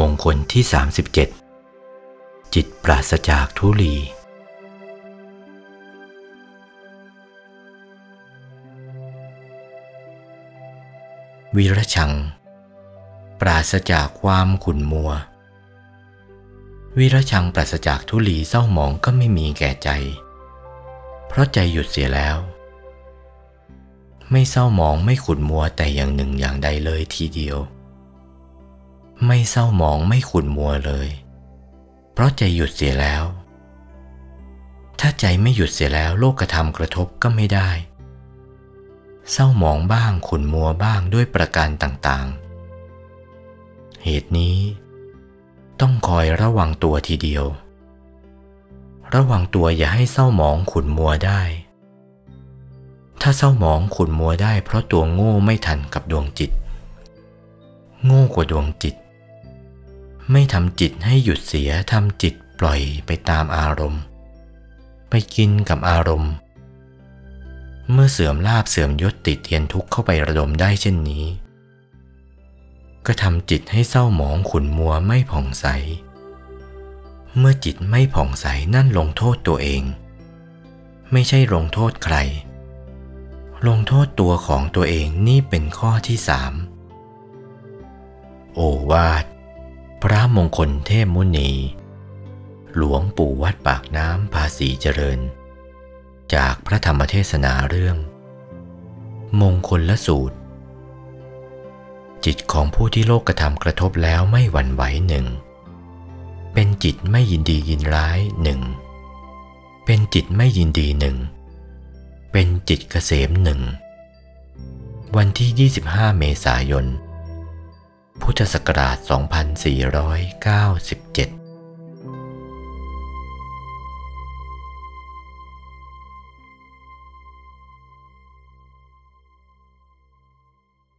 มงคลที่ 37 จิตปราศจากทุลี วีรชัง ปราศจากความขุ่นมัว วีรชังปราศจากทุลีเศร้าหมองก็ไม่มีแก่ใจ เพราะใจหยุดเสียแล้ว ไม่เศร้าหมองไม่ขุ่นมัวแต่อย่างหนึ่งอย่างใดเลยทีเดียว ไม่เศร้าหมองไม่ขุ่นมัวเลย เพราะใจหยุดเสียแล้ว ถ้าใจไม่หยุดเสียแล้วโลกธรรมกระทบก็ไม่ได้ เศร้าหมองบ้างขุ่นมัวบ้างด้วยประการต่างๆ เหตุนี้ ต้องคอยระวังตัวทีเดียว ระวังตัวอย่าให้เศร้าหมองขุ่นมัวได้ ถ้าเศร้าหมองขุ่นมัวได้ เพราะตัวโง่ไม่ทันกับดวงจิตโง่กว่าดวงจิต ไม่ทำจิตให้หยุดเสียทำจิตปล่อยไปตามอารมณ์ ไปกินกับอารมณ์ เมื่อเสื่อมลาบเสื่อมยศติดเทียนทุกข์เข้าไประดมได้เช่นนี้ ก็ทำจิตให้เศร้าหมองขุนมัวไม่ผ่องใส เมื่อจิตไม่ผ่องใสนั่นลงโทษตัวเอง ไม่ใช่ลงโทษใคร ลงโทษตัวของตัวเองนี่เป็นข้อที่สามโอวาท พระมงคลเทพมุนี หลวงปู่วัดปากน้ำภาษีเจริญ จากพระธรรมเทศนาเรื่อง มงคลละสูตร จิตของผู้ที่โลกกระทำกระทบแล้วไม่หวั่นไหวหนึ่ง เป็นจิตไม่ยินดียินร้ายหนึ่ง เป็นจิตไม่ยินดีหนึ่ง เป็นจิตเกษมหนึ่ง วันที่ 25 เมษายน พุทธศักราช 2497